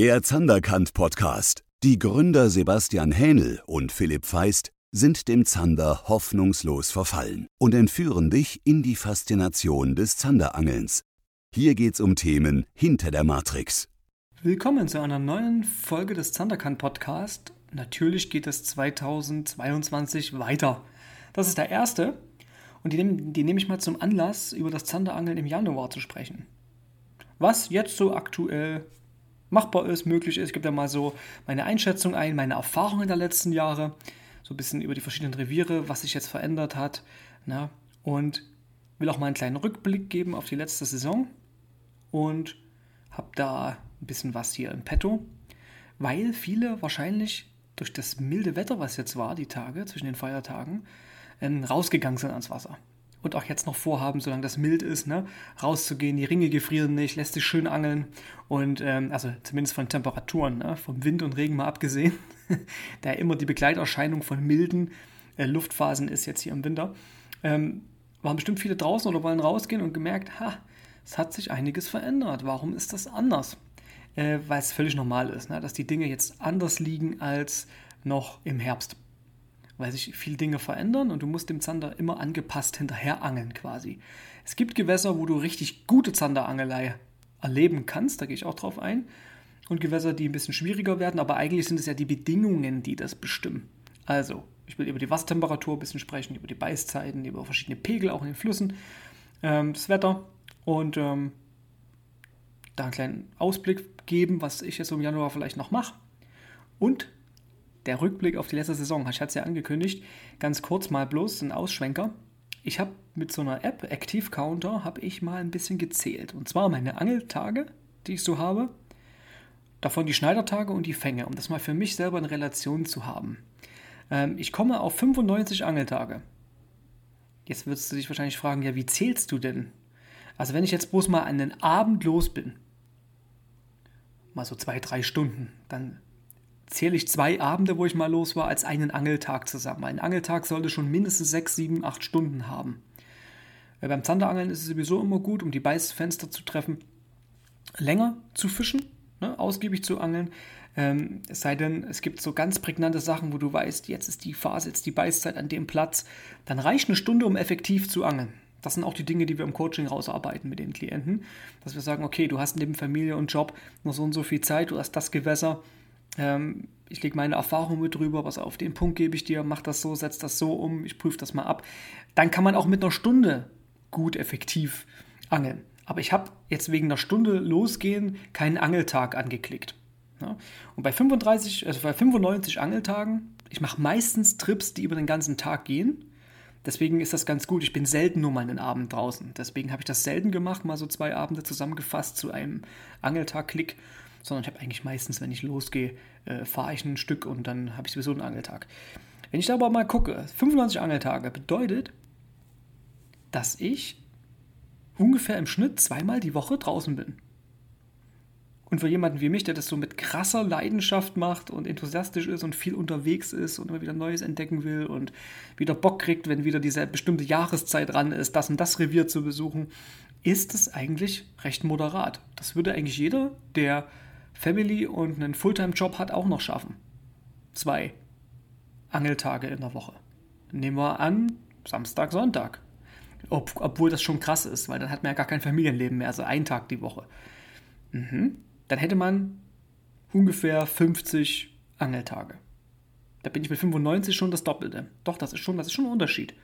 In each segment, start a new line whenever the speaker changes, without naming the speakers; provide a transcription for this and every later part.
Der Zanderkant Podcast. Die Gründer Sebastian Hähnel und Philipp Feist sind dem Zander hoffnungslos verfallen und entführen dich in die Faszination des Zanderangelns. Hier geht's um Themen hinter der Matrix.
Willkommen zu einer neuen Folge des Zanderkant Podcast. Natürlich geht es 2022 weiter. Das ist der erste und die, die nehme ich mal zum Anlass, über das Zanderangeln im Januar zu sprechen. Was jetzt so aktuell machbar ist, möglich ist. Ich gebe da mal so meine Einschätzung ein, meine Erfahrungen der letzten Jahre, so ein bisschen über die verschiedenen Reviere, was sich jetzt verändert hat. Ne? und will auch mal einen kleinen Rückblick geben auf die letzte Saison und habe da ein bisschen was hier im Petto, weil viele wahrscheinlich durch das milde Wetter, was jetzt war, die Tage zwischen den Feiertagen, ähm, rausgegangen sind ans Wasser und auch jetzt noch vorhaben, solange das mild ist, ne, rauszugehen. Die Ringe gefrieren nicht, lässt sich schön angeln und ähm, also zumindest von Temperaturen, ne, vom Wind und Regen mal abgesehen, da immer die Begleiterscheinung von milden äh, Luftphasen ist jetzt hier im Winter. Ähm, waren bestimmt viele draußen oder wollen rausgehen und gemerkt, ha, es hat sich einiges verändert. Warum ist das anders? Äh, Weil es völlig normal ist, ne, dass die Dinge jetzt anders liegen als noch im Herbst weil sich viele Dinge verändern und du musst dem Zander immer angepasst hinterher angeln quasi. Es gibt Gewässer, wo du richtig gute Zanderangelei erleben kannst, da gehe ich auch drauf ein. Und Gewässer, die ein bisschen schwieriger werden, aber eigentlich sind es ja die Bedingungen, die das bestimmen. Also, ich will über die Wassertemperatur ein bisschen sprechen, über die Beißzeiten, über verschiedene Pegel auch in den Flüssen, ähm, das Wetter und ähm, da einen kleinen Ausblick geben, was ich jetzt im Januar vielleicht noch mache. Und der Rückblick auf die letzte Saison. Ich hatte es ja angekündigt. Ganz kurz mal bloß ein Ausschwenker. Ich habe mit so einer App, Active Counter, habe ich mal ein bisschen gezählt. Und zwar meine Angeltage, die ich so habe. Davon die Schneidertage und die Fänge, um das mal für mich selber in Relation zu haben. Ähm, ich komme auf 95 Angeltage. Jetzt würdest du dich wahrscheinlich fragen, ja, wie zählst du denn? Also wenn ich jetzt bloß mal den Abend los bin, mal so zwei, drei Stunden, dann zähle ich zwei Abende, wo ich mal los war, als einen Angeltag zusammen. Ein Angeltag sollte schon mindestens sechs, sieben, acht Stunden haben. Weil beim Zanderangeln ist es sowieso immer gut, um die Beißfenster zu treffen, länger zu fischen, ne, ausgiebig zu angeln. Ähm, es sei denn, es gibt so ganz prägnante Sachen, wo du weißt, jetzt ist die Phase, jetzt die Beißzeit an dem Platz. Dann reicht eine Stunde, um effektiv zu angeln. Das sind auch die Dinge, die wir im Coaching rausarbeiten mit den Klienten. Dass wir sagen, okay, du hast neben Familie und Job nur so und so viel Zeit, du hast das Gewässer, ähm, ich lege meine Erfahrung mit drüber, was auf den Punkt gebe ich dir, mach das so, setz das so um, ich prüfe das mal ab. Dann kann man auch mit einer Stunde gut effektiv angeln. Aber ich habe jetzt wegen einer Stunde losgehen keinen Angeltag angeklickt. Ja? Und bei 35, also bei 95 Angeltagen, ich mache meistens Trips, die über den ganzen Tag gehen. Deswegen ist das ganz gut. Ich bin selten nur mal einen Abend draußen. Deswegen habe ich das selten gemacht, mal so zwei Abende zusammengefasst zu einem Angeltag-Klick sondern ich habe eigentlich meistens, wenn ich losgehe, äh, fahre ich ein Stück und dann habe ich sowieso einen Angeltag. Wenn ich da aber mal gucke, 95 Angeltage bedeutet, dass ich ungefähr im Schnitt zweimal die Woche draußen bin. Und für jemanden wie mich, der das so mit krasser Leidenschaft macht und enthusiastisch ist und viel unterwegs ist und immer wieder Neues entdecken will und wieder Bock kriegt, wenn wieder diese bestimmte Jahreszeit dran ist, das und das Revier zu besuchen, ist es eigentlich recht moderat. Das würde eigentlich jeder, der Family und einen Fulltime-Job hat, auch noch schaffen. Zwei Angeltage in der Woche. Nehmen wir an, Samstag, Sonntag. Ob, obwohl das schon krass ist, weil dann hat man ja gar kein Familienleben mehr, also ein Tag die Woche. Mhm. Dann hätte man ungefähr 50 Angeltage. Da bin ich mit 95 schon das Doppelte. Doch, das ist schon, das ist schon ein Unterschied.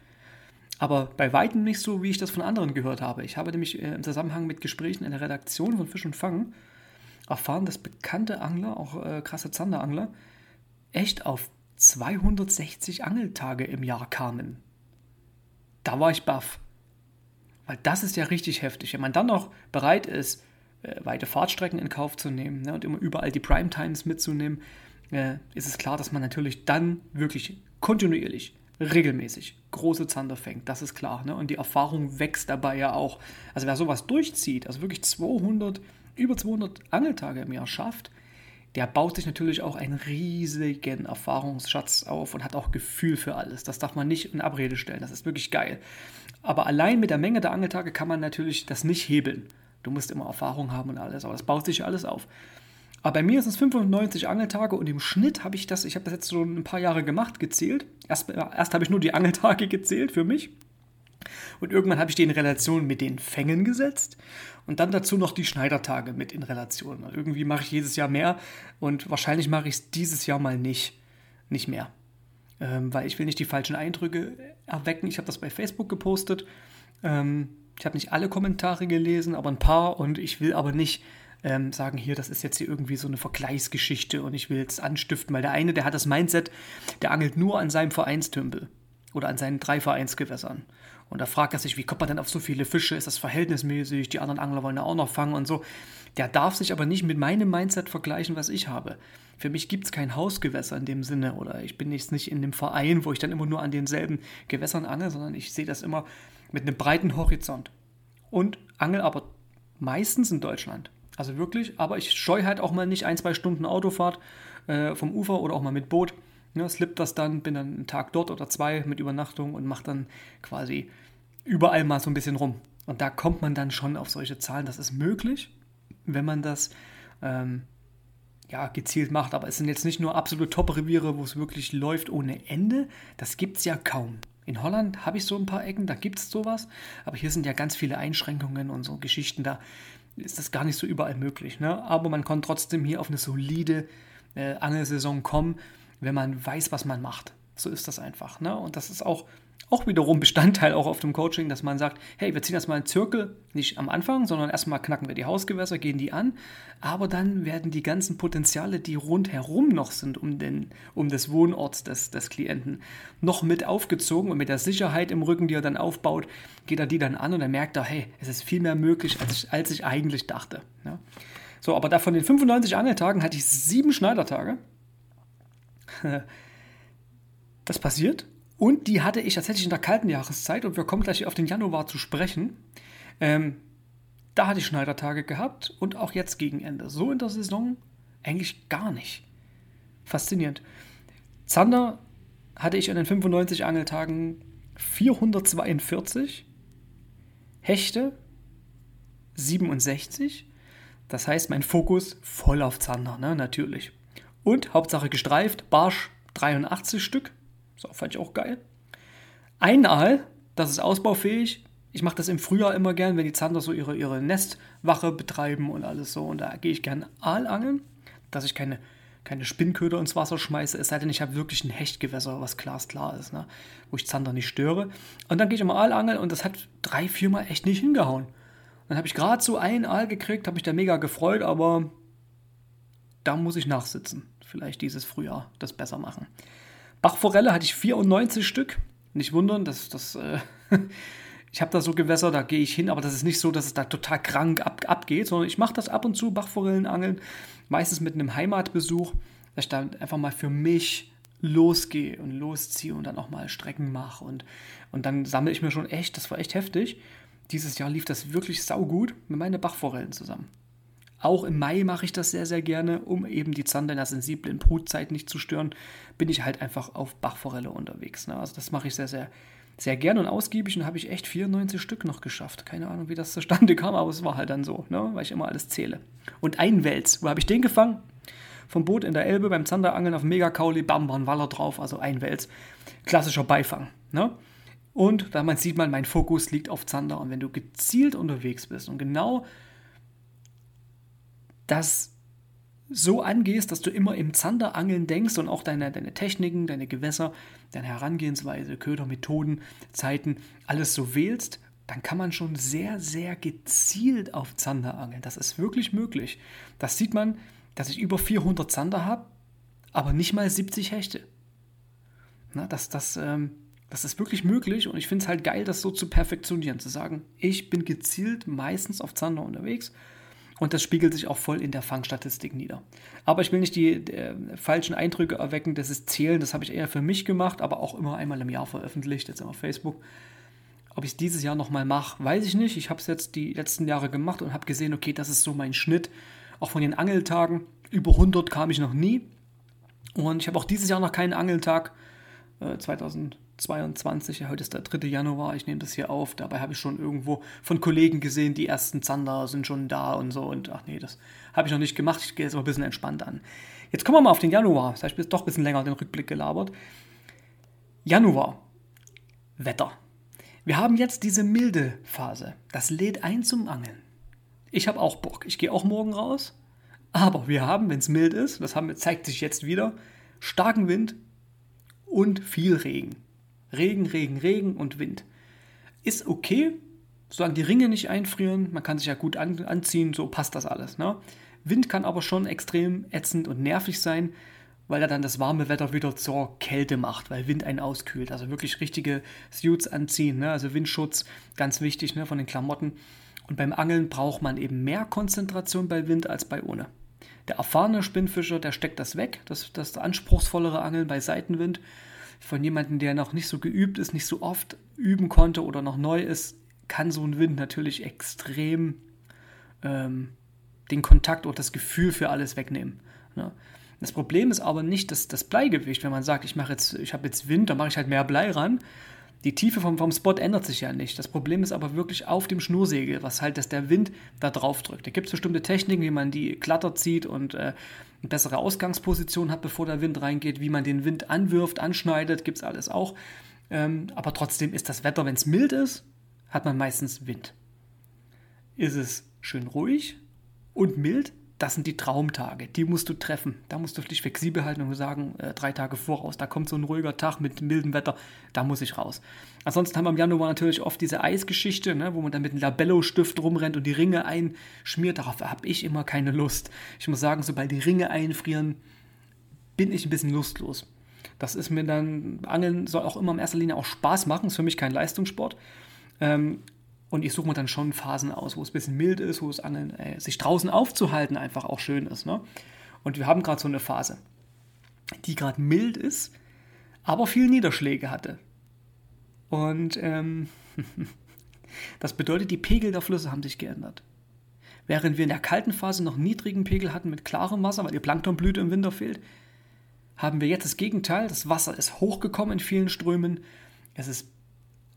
Aber bei weitem nicht so, wie ich das von anderen gehört habe. Ich habe nämlich äh, im Zusammenhang mit Gesprächen in der Redaktion von Fisch und Fang erfahren, dass bekannte Angler, auch äh, krasse Zanderangler, echt auf 260 Angeltage im Jahr kamen. Da war ich baff. Weil das ist ja richtig heftig. Wenn man dann noch bereit ist, äh, weite Fahrtstrecken in Kauf zu nehmen ne, und immer überall die Primetimes mitzunehmen, äh, ist es klar, dass man natürlich dann wirklich kontinuierlich, regelmäßig große Zander fängt. Das ist klar. Ne? Und die Erfahrung wächst dabei ja auch. Also wer sowas durchzieht, also wirklich 200 über 200 Angeltage im Jahr schafft, der baut sich natürlich auch einen riesigen Erfahrungsschatz auf und hat auch Gefühl für alles. Das darf man nicht in Abrede stellen. Das ist wirklich geil. Aber allein mit der Menge der Angeltage kann man natürlich das nicht hebeln. Du musst immer Erfahrung haben und alles, aber das baut sich alles auf. Aber bei mir sind es 95 Angeltage und im Schnitt habe ich das, ich habe das jetzt schon ein paar Jahre gemacht, gezählt. Erst, erst habe ich nur die Angeltage gezählt für mich. Und irgendwann habe ich die in Relation mit den Fängen gesetzt und dann dazu noch die Schneidertage mit in Relation. Und irgendwie mache ich jedes Jahr mehr und wahrscheinlich mache ich es dieses Jahr mal nicht, nicht mehr. Ähm, weil ich will nicht die falschen Eindrücke erwecken. Ich habe das bei Facebook gepostet. Ähm, ich habe nicht alle Kommentare gelesen, aber ein paar und ich will aber nicht ähm, sagen, hier, das ist jetzt hier irgendwie so eine Vergleichsgeschichte und ich will es anstiften, weil der eine, der hat das Mindset, der angelt nur an seinem Vereinstümpel oder an seinen drei Vereinsgewässern. Und da fragt er sich, wie kommt man denn auf so viele Fische? Ist das verhältnismäßig? Die anderen Angler wollen ja auch noch fangen und so. Der darf sich aber nicht mit meinem Mindset vergleichen, was ich habe. Für mich gibt es kein Hausgewässer in dem Sinne oder ich bin jetzt nicht in dem Verein, wo ich dann immer nur an denselben Gewässern angel, sondern ich sehe das immer mit einem breiten Horizont. Und angel aber meistens in Deutschland. Also wirklich, aber ich scheue halt auch mal nicht ein, zwei Stunden Autofahrt äh, vom Ufer oder auch mal mit Boot Ne, slip das dann, bin dann einen Tag dort oder zwei mit Übernachtung und mache dann quasi überall mal so ein bisschen rum. Und da kommt man dann schon auf solche Zahlen. Das ist möglich, wenn man das ähm, ja, gezielt macht. Aber es sind jetzt nicht nur absolute Top-Reviere, wo es wirklich läuft ohne Ende. Das gibt es ja kaum. In Holland habe ich so ein paar Ecken, da gibt es sowas. Aber hier sind ja ganz viele Einschränkungen und so Geschichten. Da ist das gar nicht so überall möglich. Ne? Aber man kann trotzdem hier auf eine solide äh, Angelsaison kommen wenn man weiß, was man macht. So ist das einfach. Ne? Und das ist auch, auch wiederum Bestandteil auch auf dem Coaching, dass man sagt, hey, wir ziehen erstmal einen Zirkel, nicht am Anfang, sondern erstmal knacken wir die Hausgewässer, gehen die an, aber dann werden die ganzen Potenziale, die rundherum noch sind, um, den, um des Wohnorts des, des Klienten, noch mit aufgezogen und mit der Sicherheit im Rücken, die er dann aufbaut, geht er die dann an und dann merkt er, hey, es ist viel mehr möglich, als ich, als ich eigentlich dachte. Ja? So, aber da von den 95 Angeltagen hatte ich sieben Schneidertage. Das passiert. Und die hatte ich tatsächlich in der kalten Jahreszeit und wir kommen gleich auf den Januar zu sprechen. Ähm, da hatte ich Schneidertage gehabt und auch jetzt gegen Ende. So in der Saison eigentlich gar nicht. Faszinierend. Zander hatte ich an den 95 Angeltagen 442, Hechte 67. Das heißt, mein Fokus voll auf Zander, ne? natürlich. Und Hauptsache gestreift, Barsch 83 Stück. So, fand ich auch geil. Ein Aal, das ist ausbaufähig. Ich mache das im Frühjahr immer gern, wenn die Zander so ihre, ihre Nestwache betreiben und alles so. Und da gehe ich gern Aal angeln, dass ich keine, keine Spinnköder ins Wasser schmeiße. Es sei denn, ich habe wirklich ein Hechtgewässer, was glasklar ist, ne? wo ich Zander nicht störe. Und dann gehe ich immer Aal angeln und das hat drei, viermal echt nicht hingehauen. Dann habe ich gerade so einen Aal gekriegt, habe mich da mega gefreut, aber da muss ich nachsitzen vielleicht dieses Frühjahr das besser machen. Bachforelle hatte ich 94 Stück. Nicht wundern, dass das. Äh, ich habe da so Gewässer, da gehe ich hin, aber das ist nicht so, dass es da total krank ab, abgeht, sondern ich mache das ab und zu, Bachforellen angeln, meistens mit einem Heimatbesuch, dass ich dann einfach mal für mich losgehe und losziehe und dann auch mal Strecken mache und, und dann sammle ich mir schon echt, das war echt heftig. Dieses Jahr lief das wirklich saugut mit meinen Bachforellen zusammen. Auch im Mai mache ich das sehr, sehr gerne, um eben die Zander in der sensiblen Brutzeit nicht zu stören, bin ich halt einfach auf Bachforelle unterwegs. Ne? Also das mache ich sehr, sehr, sehr gerne und ausgiebig und habe ich echt 94 Stück noch geschafft. Keine Ahnung, wie das zustande kam, aber es war halt dann so, ne? weil ich immer alles zähle. Und ein Wels, wo habe ich den gefangen? Vom Boot in der Elbe beim Zanderangeln auf Megakauli, bam, war ein Waller drauf, also ein Wels. Klassischer Beifang. Ne? Und da man sieht man, mein Fokus liegt auf Zander. Und wenn du gezielt unterwegs bist und genau das so angehst, dass du immer im Zanderangeln denkst und auch deine, deine Techniken, deine Gewässer, deine Herangehensweise, Ködermethoden, Zeiten, alles so wählst, dann kann man schon sehr, sehr gezielt auf Zander angeln. Das ist wirklich möglich. Das sieht man, dass ich über 400 Zander habe, aber nicht mal 70 Hechte. Na, das, das, ähm, das ist wirklich möglich und ich finde es halt geil, das so zu perfektionieren, zu sagen, ich bin gezielt meistens auf Zander unterwegs und das spiegelt sich auch voll in der Fangstatistik nieder. Aber ich will nicht die äh, falschen Eindrücke erwecken, das ist Zählen, das habe ich eher für mich gemacht, aber auch immer einmal im Jahr veröffentlicht, jetzt auf Facebook. Ob ich es dieses Jahr nochmal mache, weiß ich nicht. Ich habe es jetzt die letzten Jahre gemacht und habe gesehen, okay, das ist so mein Schnitt. Auch von den Angeltagen, über 100 kam ich noch nie. Und ich habe auch dieses Jahr noch keinen Angeltag, äh, 2000 2022, ja, heute ist der 3. Januar, ich nehme das hier auf. Dabei habe ich schon irgendwo von Kollegen gesehen, die ersten Zander sind schon da und so. Und ach nee, das habe ich noch nicht gemacht. Ich gehe jetzt aber ein bisschen entspannt an. Jetzt kommen wir mal auf den Januar. Das heißt, ich doch ein bisschen länger den Rückblick gelabert. Januar. Wetter. Wir haben jetzt diese milde Phase. Das lädt ein zum Angeln. Ich habe auch Bock. Ich gehe auch morgen raus. Aber wir haben, wenn es mild ist, das haben, zeigt sich jetzt wieder, starken Wind und viel Regen. Regen, Regen, Regen und Wind. Ist okay, solange die Ringe nicht einfrieren, man kann sich ja gut an, anziehen, so passt das alles. Ne? Wind kann aber schon extrem ätzend und nervig sein, weil er dann das warme Wetter wieder zur Kälte macht, weil Wind einen auskühlt. Also wirklich richtige Suits anziehen, ne? also Windschutz, ganz wichtig ne? von den Klamotten. Und beim Angeln braucht man eben mehr Konzentration bei Wind als bei ohne. Der erfahrene Spinnfischer, der steckt das weg, das, das anspruchsvollere Angeln bei Seitenwind von jemandem, der noch nicht so geübt ist, nicht so oft üben konnte oder noch neu ist, kann so ein Wind natürlich extrem ähm, den Kontakt oder das Gefühl für alles wegnehmen. Ne? Das Problem ist aber nicht das, das Bleigewicht, wenn man sagt, ich mache jetzt, ich habe jetzt Wind, dann mache ich halt mehr Blei ran. Die Tiefe vom, vom Spot ändert sich ja nicht. Das Problem ist aber wirklich auf dem Schnursegel, was halt, dass der Wind da drauf drückt. Da gibt es bestimmte Techniken, wie man die glatter zieht und äh, eine bessere Ausgangsposition hat, bevor der Wind reingeht, wie man den Wind anwirft, anschneidet, gibt es alles auch. Ähm, aber trotzdem ist das Wetter, wenn es mild ist, hat man meistens Wind. Ist es schön ruhig und mild, das sind die Traumtage, die musst du treffen. Da musst du dich flexibel halten und sagen, äh, drei Tage voraus, da kommt so ein ruhiger Tag mit mildem Wetter, da muss ich raus. Ansonsten haben wir im Januar natürlich oft diese Eisgeschichte, ne, wo man dann mit einem Labello-Stift rumrennt und die Ringe einschmiert. Darauf habe ich immer keine Lust. Ich muss sagen, sobald die Ringe einfrieren, bin ich ein bisschen lustlos. Das ist mir dann, Angeln soll auch immer in erster Linie auch Spaß machen, ist für mich kein Leistungssport. Ähm, und ich suche mir dann schon Phasen aus, wo es ein bisschen mild ist, wo es Angeln, äh, sich draußen aufzuhalten einfach auch schön ist. Ne? Und wir haben gerade so eine Phase, die gerade mild ist, aber viel Niederschläge hatte. Und ähm, das bedeutet, die Pegel der Flüsse haben sich geändert. Während wir in der kalten Phase noch niedrigen Pegel hatten mit klarem Wasser, weil die Planktonblüte im Winter fehlt, haben wir jetzt das Gegenteil. Das Wasser ist hochgekommen in vielen Strömen. Es ist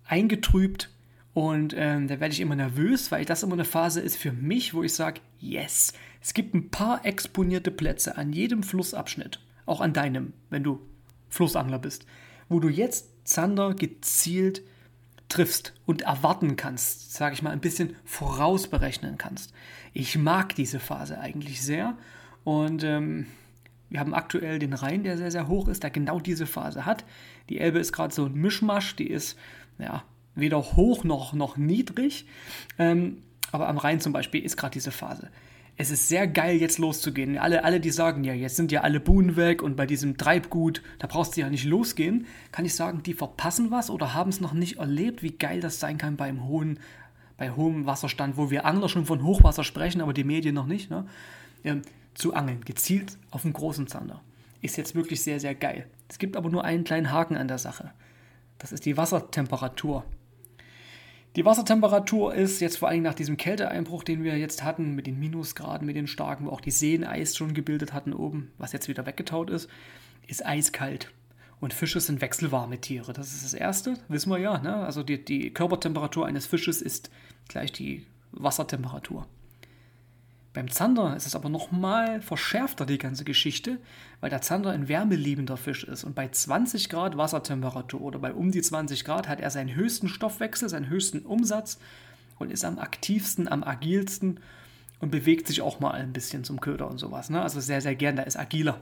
eingetrübt und ähm, da werde ich immer nervös, weil das immer eine Phase ist für mich, wo ich sage, yes, es gibt ein paar exponierte Plätze an jedem Flussabschnitt, auch an deinem, wenn du Flussangler bist, wo du jetzt Zander gezielt triffst und erwarten kannst, sage ich mal, ein bisschen vorausberechnen kannst. Ich mag diese Phase eigentlich sehr und ähm, wir haben aktuell den Rhein, der sehr, sehr hoch ist, der genau diese Phase hat. Die Elbe ist gerade so ein Mischmasch, die ist ja weder hoch noch, noch niedrig. Ähm, aber am Rhein zum Beispiel ist gerade diese Phase. Es ist sehr geil, jetzt loszugehen. Alle, alle, die sagen, ja, jetzt sind ja alle Buhnen weg und bei diesem Treibgut, da brauchst du ja nicht losgehen, kann ich sagen, die verpassen was oder haben es noch nicht erlebt, wie geil das sein kann beim hohen, bei hohem Wasserstand, wo wir Angler schon von Hochwasser sprechen, aber die Medien noch nicht, ne? Ähm, zu angeln, gezielt auf einen großen Zander. Ist jetzt wirklich sehr, sehr geil. Es gibt aber nur einen kleinen Haken an der Sache. Das ist die Wassertemperatur. Die Wassertemperatur ist jetzt vor allem nach diesem Kälteeinbruch, den wir jetzt hatten, mit den Minusgraden, mit den starken, wo auch die Seen Eis schon gebildet hatten oben, was jetzt wieder weggetaut ist, ist eiskalt. Und Fische sind wechselwarme Tiere. Das ist das Erste, wissen wir ja. Ne? Also die, die Körpertemperatur eines Fisches ist gleich die Wassertemperatur. Beim Zander ist es aber nochmal verschärfter, die ganze Geschichte, weil der Zander ein wärmeliebender Fisch ist. Und bei 20 Grad Wassertemperatur oder bei um die 20 Grad hat er seinen höchsten Stoffwechsel, seinen höchsten Umsatz und ist am aktivsten, am agilsten und bewegt sich auch mal ein bisschen zum Köder und sowas. Ne? Also sehr, sehr gern, der ist agiler.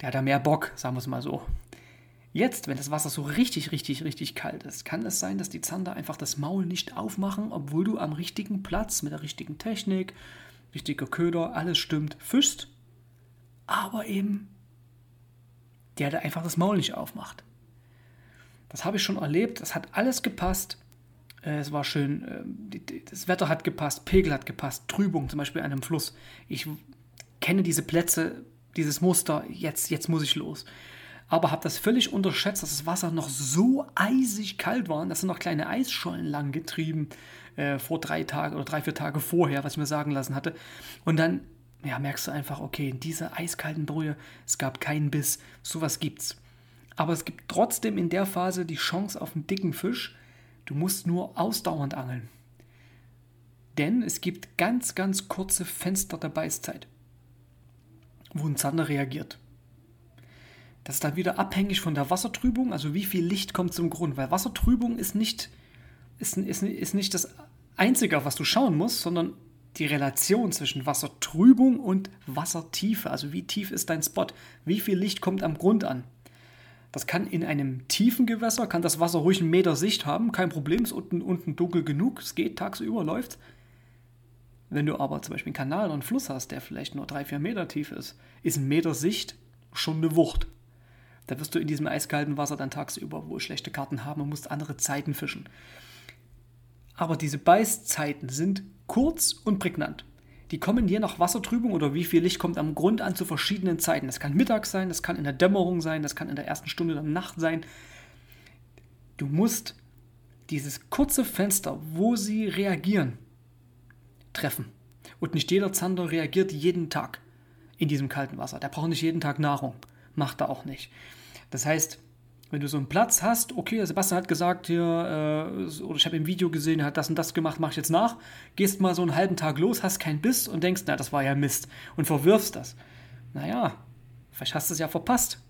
Der hat da mehr Bock, sagen wir es mal so. Jetzt, wenn das Wasser so richtig, richtig, richtig kalt ist, kann es sein, dass die Zander einfach das Maul nicht aufmachen, obwohl du am richtigen Platz, mit der richtigen Technik, richtiger Köder, alles stimmt, fischst, aber eben der da einfach das Maul nicht aufmacht. Das habe ich schon erlebt, das hat alles gepasst. Äh, es war schön, äh, das Wetter hat gepasst, Pegel hat gepasst, Trübung zum Beispiel an einem Fluss. Ich kenne diese Plätze, dieses Muster, jetzt, jetzt muss ich los aber habe das völlig unterschätzt, dass das Wasser noch so eisig kalt war. Das sind noch kleine Eisschollen lang getrieben äh, vor drei Tagen oder drei, vier Tage vorher, was ich mir sagen lassen hatte. Und dann ja, merkst du einfach, okay, in dieser eiskalten Brühe, es gab keinen Biss, sowas gibt's. Aber es gibt trotzdem in der Phase die Chance auf einen dicken Fisch. Du musst nur ausdauernd angeln. Denn es gibt ganz, ganz kurze Fenster der Beißzeit, wo ein Zander reagiert. Das ist dann wieder abhängig von der Wassertrübung, also wie viel Licht kommt zum Grund. Weil Wassertrübung ist nicht, ist, ist, ist nicht das Einzige, auf was du schauen musst, sondern die Relation zwischen Wassertrübung und Wassertiefe. Also wie tief ist dein Spot? Wie viel Licht kommt am Grund an? Das kann in einem tiefen Gewässer, kann das Wasser ruhig einen Meter Sicht haben, kein Problem, ist unten, unten dunkel genug, es geht, tagsüber läuft. Wenn du aber zum Beispiel einen Kanal oder einen Fluss hast, der vielleicht nur drei, vier Meter tief ist, ist ein Meter Sicht schon eine Wucht. Da wirst du in diesem eiskalten Wasser dann tagsüber wohl schlechte Karten haben und musst andere Zeiten fischen. Aber diese Beißzeiten sind kurz und prägnant. Die kommen je nach Wassertrübung oder wie viel Licht kommt am Grund an zu verschiedenen Zeiten. Das kann mittags sein, das kann in der Dämmerung sein, das kann in der ersten Stunde der Nacht sein. Du musst dieses kurze Fenster, wo sie reagieren, treffen. Und nicht jeder Zander reagiert jeden Tag in diesem kalten Wasser. Der braucht nicht jeden Tag Nahrung. Macht er auch nicht. Das heißt, wenn du so einen Platz hast, okay, Sebastian hat gesagt hier, äh, oder ich habe im Video gesehen, er hat das und das gemacht, mach ich jetzt nach, gehst mal so einen halben Tag los, hast keinen Biss und denkst, na, das war ja Mist und verwirfst das. Naja, vielleicht hast du es ja verpasst.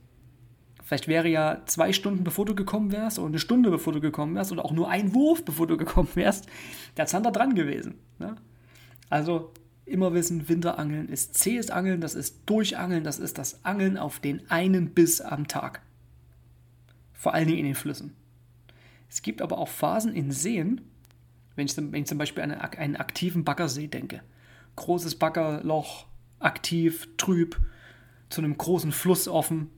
Vielleicht wäre ja zwei Stunden bevor du gekommen wärst oder eine Stunde bevor du gekommen wärst oder auch nur ein Wurf bevor du gekommen wärst, der Zander dran gewesen. Ne? Also immer wissen, Winterangeln ist zähes Angeln, das ist Durchangeln, das ist das Angeln auf den einen Biss am Tag. Vor allen Dingen in den Flüssen. Es gibt aber auch Phasen in Seen, wenn ich, zum Beispiel an einen aktiven Baggersee denke. Großes Baggerloch, aktiv, trüb, zu einem großen Fluss offen.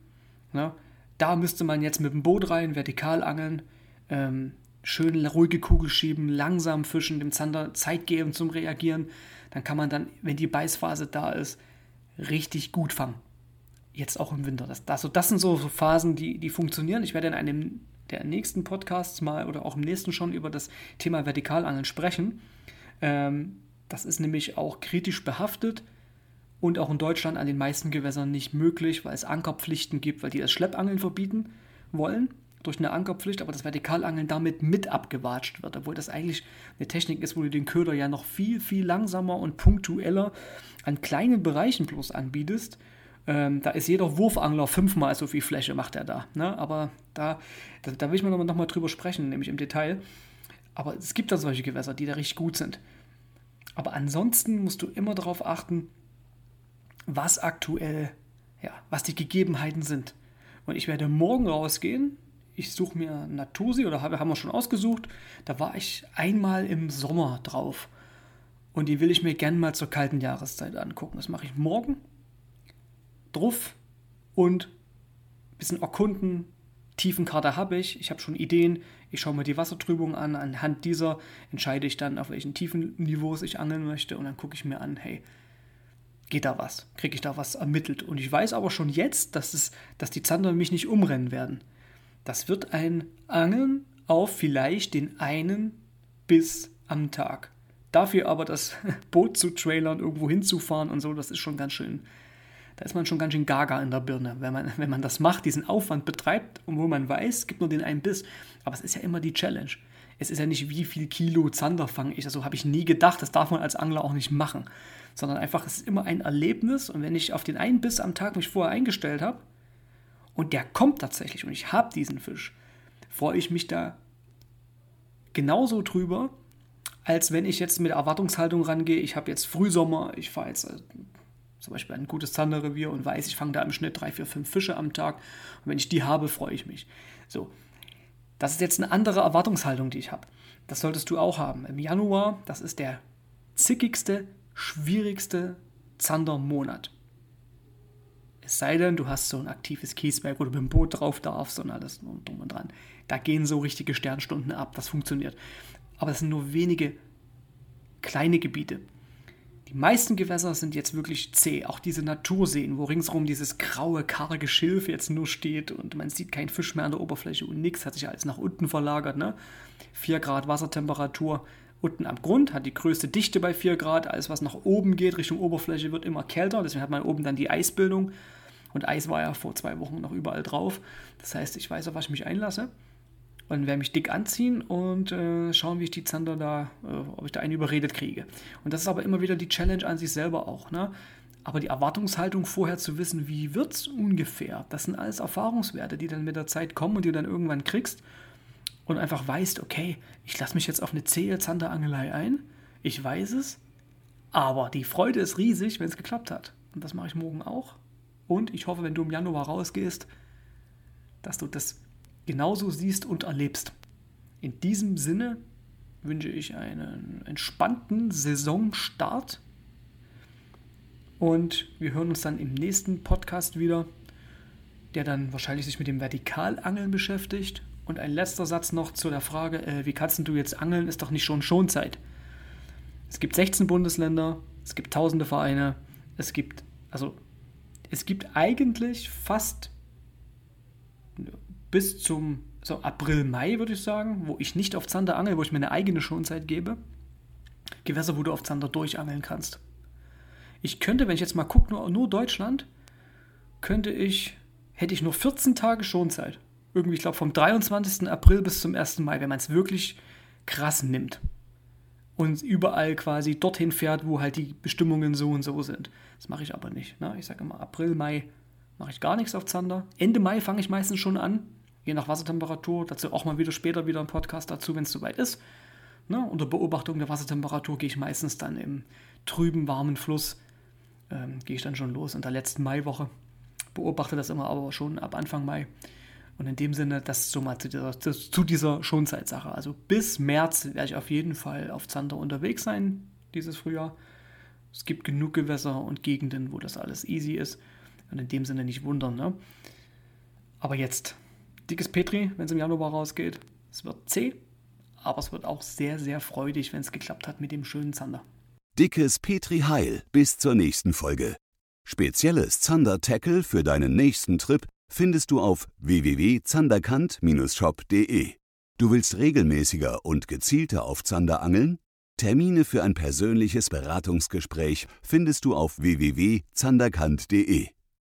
Ne? Da müsste man jetzt mit dem Boot rein, vertikal angeln, ähm, schön ruhige Kugel schieben, langsam fischen, dem Zander Zeit geben zum Reagieren. Dann kann man dann, wenn die Beißphase da ist, richtig gut fangen jetzt auch im Winter. Das, das, das sind so Phasen, die, die funktionieren. Ich werde in einem der nächsten Podcasts mal oder auch im nächsten schon über das Thema Vertikalangeln sprechen. Ähm, das ist nämlich auch kritisch behaftet und auch in Deutschland an den meisten Gewässern nicht möglich, weil es Ankerpflichten gibt, weil die das Schleppangeln verbieten wollen durch eine Ankerpflicht, aber das Vertikalangeln damit mit abgewatscht wird, obwohl das eigentlich eine Technik ist, wo du den Köder ja noch viel, viel langsamer und punktueller an kleinen Bereichen bloß anbietest ähm, da ist jeder Wurfangler fünfmal so viel Fläche, macht er da. Ne? Aber da, da, da will ich mal nochmal noch drüber sprechen, nämlich im Detail. Aber es gibt da solche Gewässer, die da richtig gut sind. Aber ansonsten musst du immer darauf achten, was aktuell, ja, was die Gegebenheiten sind. Und ich werde morgen rausgehen. Ich suche mir Natursee oder habe, haben wir schon ausgesucht. Da war ich einmal im Sommer drauf. Und die will ich mir gerne mal zur kalten Jahreszeit angucken. Das mache ich morgen drauf und ein bisschen erkunden. Tiefenkarte habe ich, ich habe schon Ideen, ich schaue mir die Wassertrübung an, anhand dieser entscheide ich dann, auf welchen tiefen Niveaus ich angeln möchte und dann gucke ich mir an, hey, geht da was? Kriege ich da was ermittelt? Und ich weiß aber schon jetzt, dass, es, dass die Zander mich nicht umrennen werden. Das wird ein Angeln auf vielleicht den einen Biss am Tag. Dafür aber das Boot zu trailern, irgendwo hinzufahren und so, das ist schon ganz schön da ist man schon ganz schön gaga in der Birne, wenn man, wenn man das macht, diesen Aufwand betreibt und wo man weiß, gibt nur den einen Biss. Aber es ist ja immer die Challenge. Es ist ja nicht, wie viel Kilo Zander fange ich. Also habe ich nie gedacht, das darf man als Angler auch nicht machen. Sondern einfach, es ist immer ein Erlebnis und wenn ich auf den einen Biss am Tag mich vorher eingestellt habe und der kommt tatsächlich und ich habe diesen Fisch, freue ich mich da genauso drüber, als wenn ich jetzt mit Erwartungshaltung rangehe, ich habe jetzt Frühsommer, ich fahre jetzt zum Beispiel ein gutes Zanderrevier und weiß, ich fange da im Schnitt drei, vier, fünf Fische am Tag. Und wenn ich die habe, freue ich mich. So. Das ist jetzt eine andere Erwartungshaltung, die ich habe. Das solltest du auch haben. Im Januar, das ist der zickigste, schwierigste Zandermonat. Es sei denn, du hast so ein aktives Kiesberg, wo du mit dem Boot drauf darfst und alles drum und dran. Da gehen so richtige Sternstunden ab, das funktioniert. Aber es sind nur wenige kleine Gebiete. Die meisten Gewässer sind jetzt wirklich zäh. Auch diese Naturseen, wo ringsherum dieses graue, karge Schilf jetzt nur steht und man sieht keinen Fisch mehr an der Oberfläche und nichts, hat sich alles nach unten verlagert. Ne? 4 Grad Wassertemperatur unten am Grund, hat die größte Dichte bei 4 Grad. Alles, was nach oben geht, Richtung Oberfläche, wird immer kälter. Deswegen hat man oben dann die Eisbildung. Und Eis war ja vor zwei Wochen noch überall drauf. Das heißt, ich weiß, auf was ich mich einlasse. Und werde mich dick anziehen und äh, schauen, wie ich die Zander da, äh, ob ich da einen überredet kriege. Und das ist aber immer wieder die Challenge an sich selber auch. Ne? Aber die Erwartungshaltung vorher zu wissen, wie wird es ungefähr, das sind alles Erfahrungswerte, die dann mit der Zeit kommen und die du dann irgendwann kriegst und einfach weißt, okay, ich lasse mich jetzt auf eine zähe Zanderangelei ein, ich weiß es, aber die Freude ist riesig, wenn es geklappt hat. Und das mache ich morgen auch. Und ich hoffe, wenn du im Januar rausgehst, dass du das genauso siehst und erlebst. In diesem Sinne wünsche ich einen entspannten Saisonstart und wir hören uns dann im nächsten Podcast wieder, der dann wahrscheinlich sich mit dem Vertikalangeln beschäftigt. Und ein letzter Satz noch zu der Frage, äh, wie kannst du jetzt angeln, ist doch nicht schon Schonzeit. Es gibt 16 Bundesländer, es gibt tausende Vereine, es gibt, also es gibt eigentlich fast bis zum so April, Mai, würde ich sagen, wo ich nicht auf Zander angel, wo ich mir eine eigene Schonzeit gebe. Gewässer, wo du auf Zander durchangeln kannst. Ich könnte, wenn ich jetzt mal gucke, nur, nur Deutschland, könnte ich, hätte ich nur 14 Tage Schonzeit. Irgendwie, ich glaube, vom 23. April bis zum 1. Mai, wenn man es wirklich krass nimmt. Und überall quasi dorthin fährt, wo halt die Bestimmungen so und so sind. Das mache ich aber nicht. Ne? Ich sage immer, April, Mai mache ich gar nichts auf Zander. Ende Mai fange ich meistens schon an, je nach Wassertemperatur. Dazu auch mal wieder später wieder ein Podcast dazu, wenn es soweit ist. Ne? Unter Beobachtung der Wassertemperatur gehe ich meistens dann im trüben, warmen Fluss ähm, gehe ich dann schon los in der letzten Maiwoche. Beobachte das immer aber schon ab Anfang Mai. Und in dem Sinne, das so mal zu dieser, zu dieser Schonzeitsache. Also bis März werde ich auf jeden Fall auf Zander unterwegs sein, dieses Frühjahr. Es gibt genug Gewässer und Gegenden, wo das alles easy ist. Und in dem Sinne nicht wundern. Ne? Aber jetzt, dickes Petri, wenn es im Januar rausgeht. Es wird zäh, aber es wird auch sehr, sehr freudig, wenn es geklappt hat mit dem schönen Zander.
Dickes Petri Heil bis zur nächsten Folge. Spezielles Zander-Tackle für deinen nächsten Trip findest du auf www.zanderkant-shop.de. Du willst regelmäßiger und gezielter auf Zander angeln? Termine für ein persönliches Beratungsgespräch findest du auf www.zanderkant.de.